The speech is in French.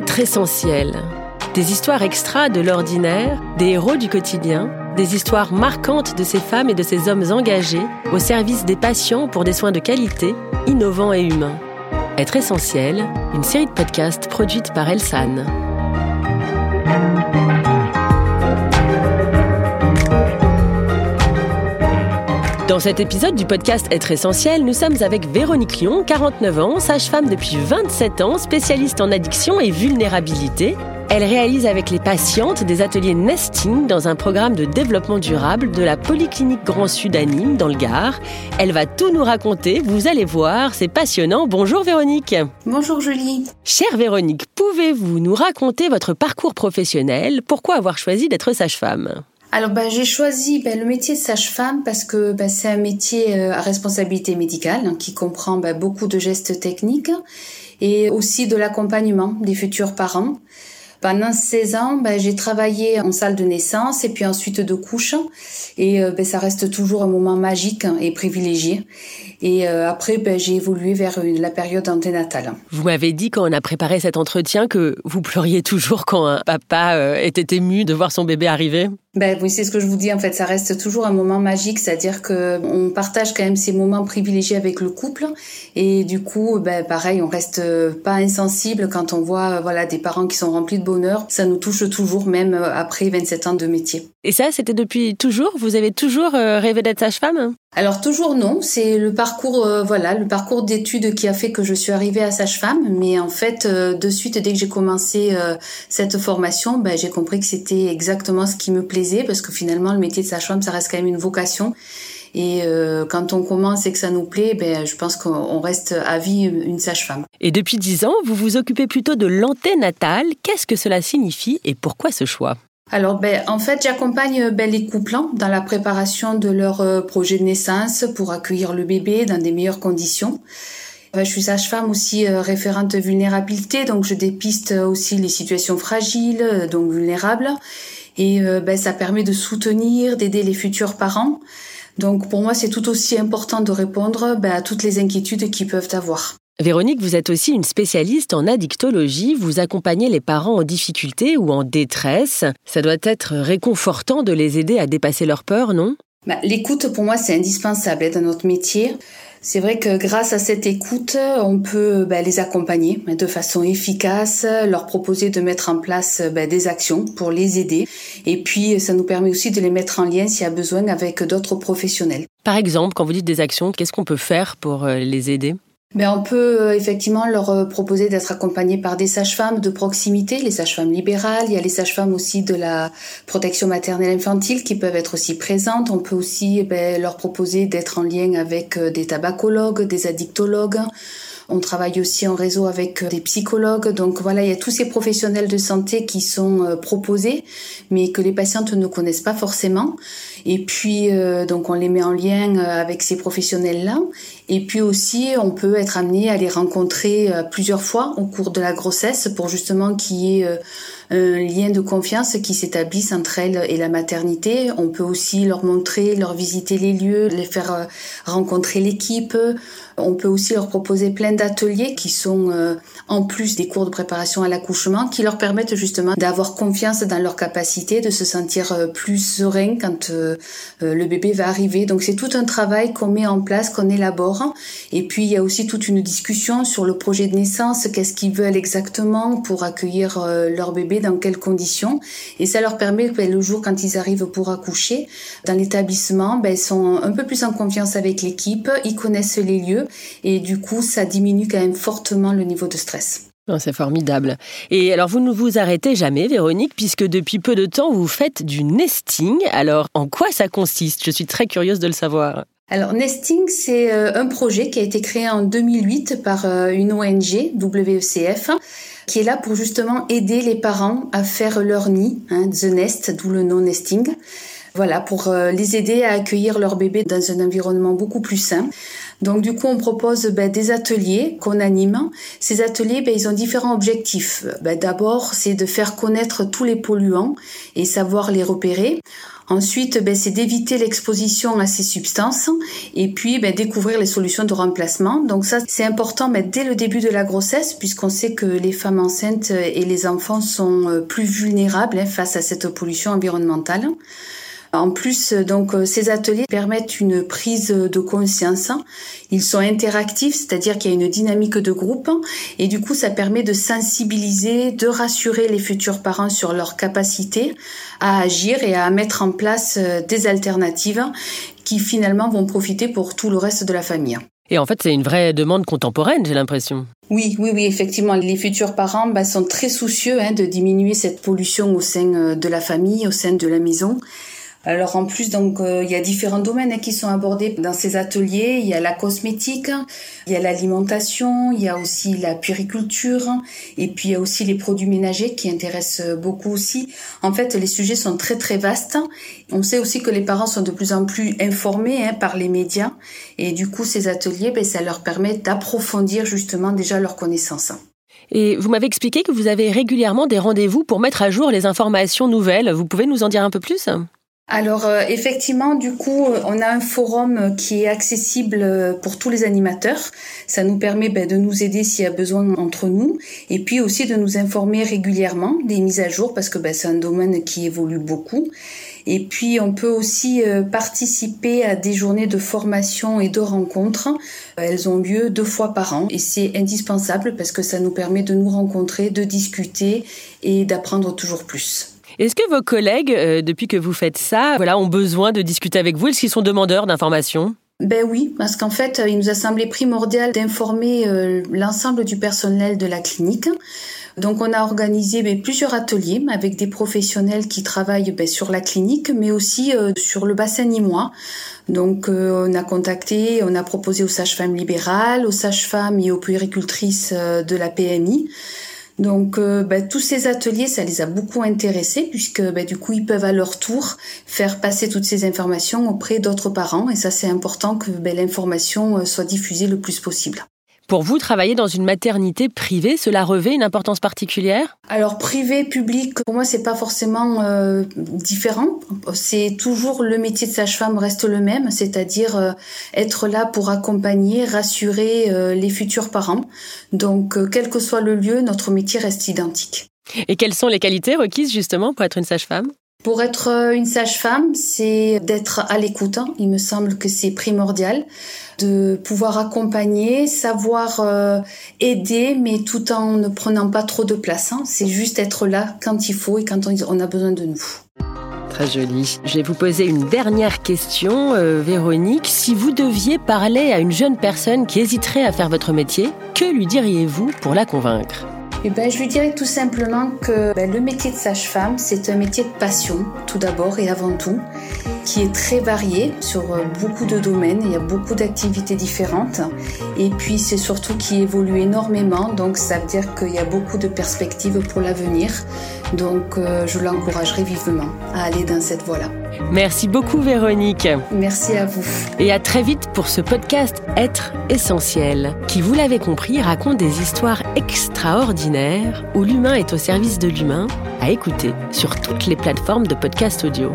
Être essentiel. Des histoires extra de l'ordinaire, des héros du quotidien, des histoires marquantes de ces femmes et de ces hommes engagés au service des patients pour des soins de qualité, innovants et humains. Être essentiel, une série de podcasts produite par Elsan. Dans cet épisode du podcast Être essentiel, nous sommes avec Véronique Lyon, 49 ans, sage-femme depuis 27 ans, spécialiste en addiction et vulnérabilité. Elle réalise avec les patientes des ateliers nesting dans un programme de développement durable de la Polyclinique Grand Sud à Nîmes, dans le Gard. Elle va tout nous raconter, vous allez voir, c'est passionnant. Bonjour Véronique. Bonjour Julie. Chère Véronique, pouvez-vous nous raconter votre parcours professionnel? Pourquoi avoir choisi d'être sage-femme? Alors bah, j'ai choisi bah, le métier de sage-femme parce que bah, c'est un métier euh, à responsabilité médicale hein, qui comprend bah, beaucoup de gestes techniques et aussi de l'accompagnement des futurs parents. Pendant 16 ans, ben, j'ai travaillé en salle de naissance et puis ensuite de couche. Et ben, ça reste toujours un moment magique et privilégié. Et euh, après, ben, j'ai évolué vers la période anténatale. Vous m'avez dit quand on a préparé cet entretien que vous pleuriez toujours quand un papa euh, était ému de voir son bébé arriver. Ben oui, c'est ce que je vous dis en fait, ça reste toujours un moment magique, c'est-à-dire que on partage quand même ces moments privilégiés avec le couple. Et du coup, ben pareil, on reste pas insensible quand on voit voilà des parents qui sont remplis de bonheur, ça nous touche toujours même après 27 ans de métier. Et ça, c'était depuis toujours? Vous avez toujours euh, rêvé d'être sage-femme? Alors toujours non, c'est le parcours euh, voilà, le parcours d'études qui a fait que je suis arrivée à sage-femme, mais en fait euh, de suite dès que j'ai commencé cette formation, ben, j'ai compris que c'était exactement ce qui me plaisait parce que finalement le métier de sage-femme ça reste quand même une vocation et quand on commence et que ça nous plaît, ben, je pense qu'on reste à vie une sage-femme. Et depuis dix ans, vous vous occupez plutôt de l'anténatal. Qu'est-ce que cela signifie et pourquoi ce choix? Alors, ben, en fait, j'accompagne ben, les couples dans la préparation de leur euh, projet de naissance pour accueillir le bébé dans des meilleures conditions. je suis sage-femme aussi euh, référente vulnérabilité, donc je dépiste aussi les situations fragiles, euh, donc vulnérables. Et ben, ça permet de soutenir, d'aider les futurs parents. Donc pour moi, c'est tout aussi important de répondre ben, à toutes les inquiétudes qu'ils peuvent avoir. Véronique, vous êtes aussi une spécialiste en addictologie. Vous accompagnez les parents en difficulté ou en détresse. Ça doit être réconfortant de les aider à dépasser leur peur, non? Bah, L'écoute, pour moi, c'est indispensable dans notre métier. C'est vrai que grâce à cette écoute, on peut bah, les accompagner de façon efficace, leur proposer de mettre en place bah, des actions pour les aider. Et puis, ça nous permet aussi de les mettre en lien s'il y a besoin avec d'autres professionnels. Par exemple, quand vous dites des actions, qu'est-ce qu'on peut faire pour euh, les aider? Mais on peut euh, effectivement leur euh, proposer d'être accompagnés par des sages-femmes de proximité, les sages-femmes libérales. Il y a les sages-femmes aussi de la protection maternelle infantile qui peuvent être aussi présentes. On peut aussi eh ben, leur proposer d'être en lien avec euh, des tabacologues, des addictologues. On travaille aussi en réseau avec des psychologues. Donc voilà, il y a tous ces professionnels de santé qui sont proposés, mais que les patientes ne connaissent pas forcément. Et puis, donc on les met en lien avec ces professionnels-là. Et puis aussi, on peut être amené à les rencontrer euh, plusieurs fois au cours de la grossesse pour justement qu'il y ait euh, un lien de confiance qui s'établisse entre elles et la maternité. On peut aussi leur montrer, leur visiter les lieux, les faire euh, rencontrer l'équipe. On peut aussi leur proposer plein d'ateliers qui sont en plus des cours de préparation à l'accouchement qui leur permettent justement d'avoir confiance dans leur capacité, de se sentir plus serein quand le bébé va arriver. Donc c'est tout un travail qu'on met en place, qu'on élabore et puis il y a aussi toute une discussion sur le projet de naissance, qu'est-ce qu'ils veulent exactement pour accueillir euh, leur bébé, dans quelles conditions. Et ça leur permet, ben, le jour quand ils arrivent pour accoucher, dans l'établissement, ben, ils sont un peu plus en confiance avec l'équipe, ils connaissent les lieux et du coup ça diminue quand même fortement le niveau de stress. Oh, c'est formidable. Et alors, vous ne vous arrêtez jamais, Véronique, puisque depuis peu de temps, vous faites du nesting. Alors, en quoi ça consiste? Je suis très curieuse de le savoir. Alors Nesting, c'est euh, un projet qui a été créé en 2008 par euh, une ONG, WECF, qui est là pour justement aider les parents à faire leur nid, hein, The Nest, d'où le nom Nesting. Voilà, pour euh, les aider à accueillir leur bébé dans un environnement beaucoup plus sain. Donc du coup, on propose ben, des ateliers qu'on anime. Ces ateliers, ben, ils ont différents objectifs. Ben, D'abord, c'est de faire connaître tous les polluants et savoir les repérer. Ensuite, ben, c'est d'éviter l'exposition à ces substances et puis ben, découvrir les solutions de remplacement. Donc ça, c'est important mais dès le début de la grossesse puisqu'on sait que les femmes enceintes et les enfants sont euh, plus vulnérables hein, face à cette pollution environnementale. En plus, donc, euh, ces ateliers permettent une prise de conscience. Ils sont interactifs, c'est-à-dire qu'il y a une dynamique de groupe, et du coup, ça permet de sensibiliser, de rassurer les futurs parents sur leur capacité à agir et à mettre en place euh, des alternatives qui finalement vont profiter pour tout le reste de la famille. Et en fait, c'est une vraie demande contemporaine, j'ai l'impression. Oui, oui, oui, effectivement. Les futurs parents bah, sont très soucieux hein, de diminuer cette pollution au sein euh, de la famille, au sein de la maison. Alors en plus, donc euh, il y a différents domaines hein, qui sont abordés dans ces ateliers. Il y a la cosmétique, il y a l'alimentation, il y a aussi la puriculture, et puis il y a aussi les produits ménagers qui intéressent beaucoup aussi. En fait, les sujets sont très très vastes. On sait aussi que les parents sont de plus en plus informés hein, par les médias, et du coup ces ateliers, ben, ça leur permet d'approfondir justement déjà leurs connaissances. Et vous m'avez expliqué que vous avez régulièrement des rendez-vous pour mettre à jour les informations nouvelles. Vous pouvez nous en dire un peu plus? Alors euh, effectivement, du coup, on a un forum qui est accessible euh, pour tous les animateurs. Ça nous permet ben, de nous aider s'il y a besoin entre nous, et puis aussi de nous informer régulièrement des mises à jour parce que ben, c'est un domaine qui évolue beaucoup. Et puis on peut aussi euh, participer à des journées de formation et de rencontres. Elles ont lieu deux fois par an et c'est indispensable parce que ça nous permet de nous rencontrer, de discuter et d'apprendre toujours plus. Est-ce que vos collègues, euh, depuis que vous faites ça, voilà, ont besoin de discuter avec vous? Est-ce qu'ils sont demandeurs d'informations? Ben oui, parce qu'en fait, il nous a semblé primordial d'informer euh, l'ensemble du personnel de la clinique. Donc on a organisé ben, plusieurs ateliers avec des professionnels qui travaillent ben, sur la clinique, mais aussi euh, sur le bassin nîmois. Donc on a contacté, on a proposé aux sages-femmes libérales, aux sages-femmes et aux puéricultrices de la PMI donc euh, bah, tous ces ateliers, ça les a beaucoup intéressés puisque bah, du coup ils peuvent à leur tour faire passer toutes ces informations auprès d'autres parents et ça c'est important que bah, l'information euh, soit diffusée le plus possible. Pour vous, travailler dans une maternité privée, cela revêt une importance particulière? Alors privé, public, pour moi c'est pas forcément euh, différent. C'est toujours le métier de sage-femme reste le même, c'est-à-dire euh, être là pour accompagner, rassurer euh, les futurs parents. Donc quel que soit le lieu, notre métier reste identique. Et quelles sont les qualités requises justement pour être une sage-femme? Pour être une sage-femme, c'est d'être à l'écoute. Hein. Il me semble que c'est primordial de pouvoir accompagner, savoir euh, aider, mais tout en ne prenant pas trop de place. Hein. C'est juste être là quand il faut et quand on a besoin de nous. Très joli. Je vais vous poser une dernière question, euh, Véronique. Si vous deviez parler à une jeune personne qui hésiterait à faire votre métier, que lui diriez-vous pour la convaincre? Eh ben, je lui dirais tout simplement que ben, le métier de sage-femme, c'est un métier de passion, tout d'abord et avant tout, qui est très varié sur euh, beaucoup de domaines. Il y a beaucoup d'activités différentes. Et puis, c'est surtout qui évolue énormément. Donc, ça veut dire qu'il y a beaucoup de perspectives pour l'avenir. Donc, euh, je l'encouragerai vivement à aller dans cette voie-là. Merci beaucoup, Véronique. Merci à vous. Et à très vite pour ce podcast Être essentiel, qui, vous l'avez compris, raconte des histoires extraordinaires où l'humain est au service de l'humain, à écouter sur toutes les plateformes de podcast audio.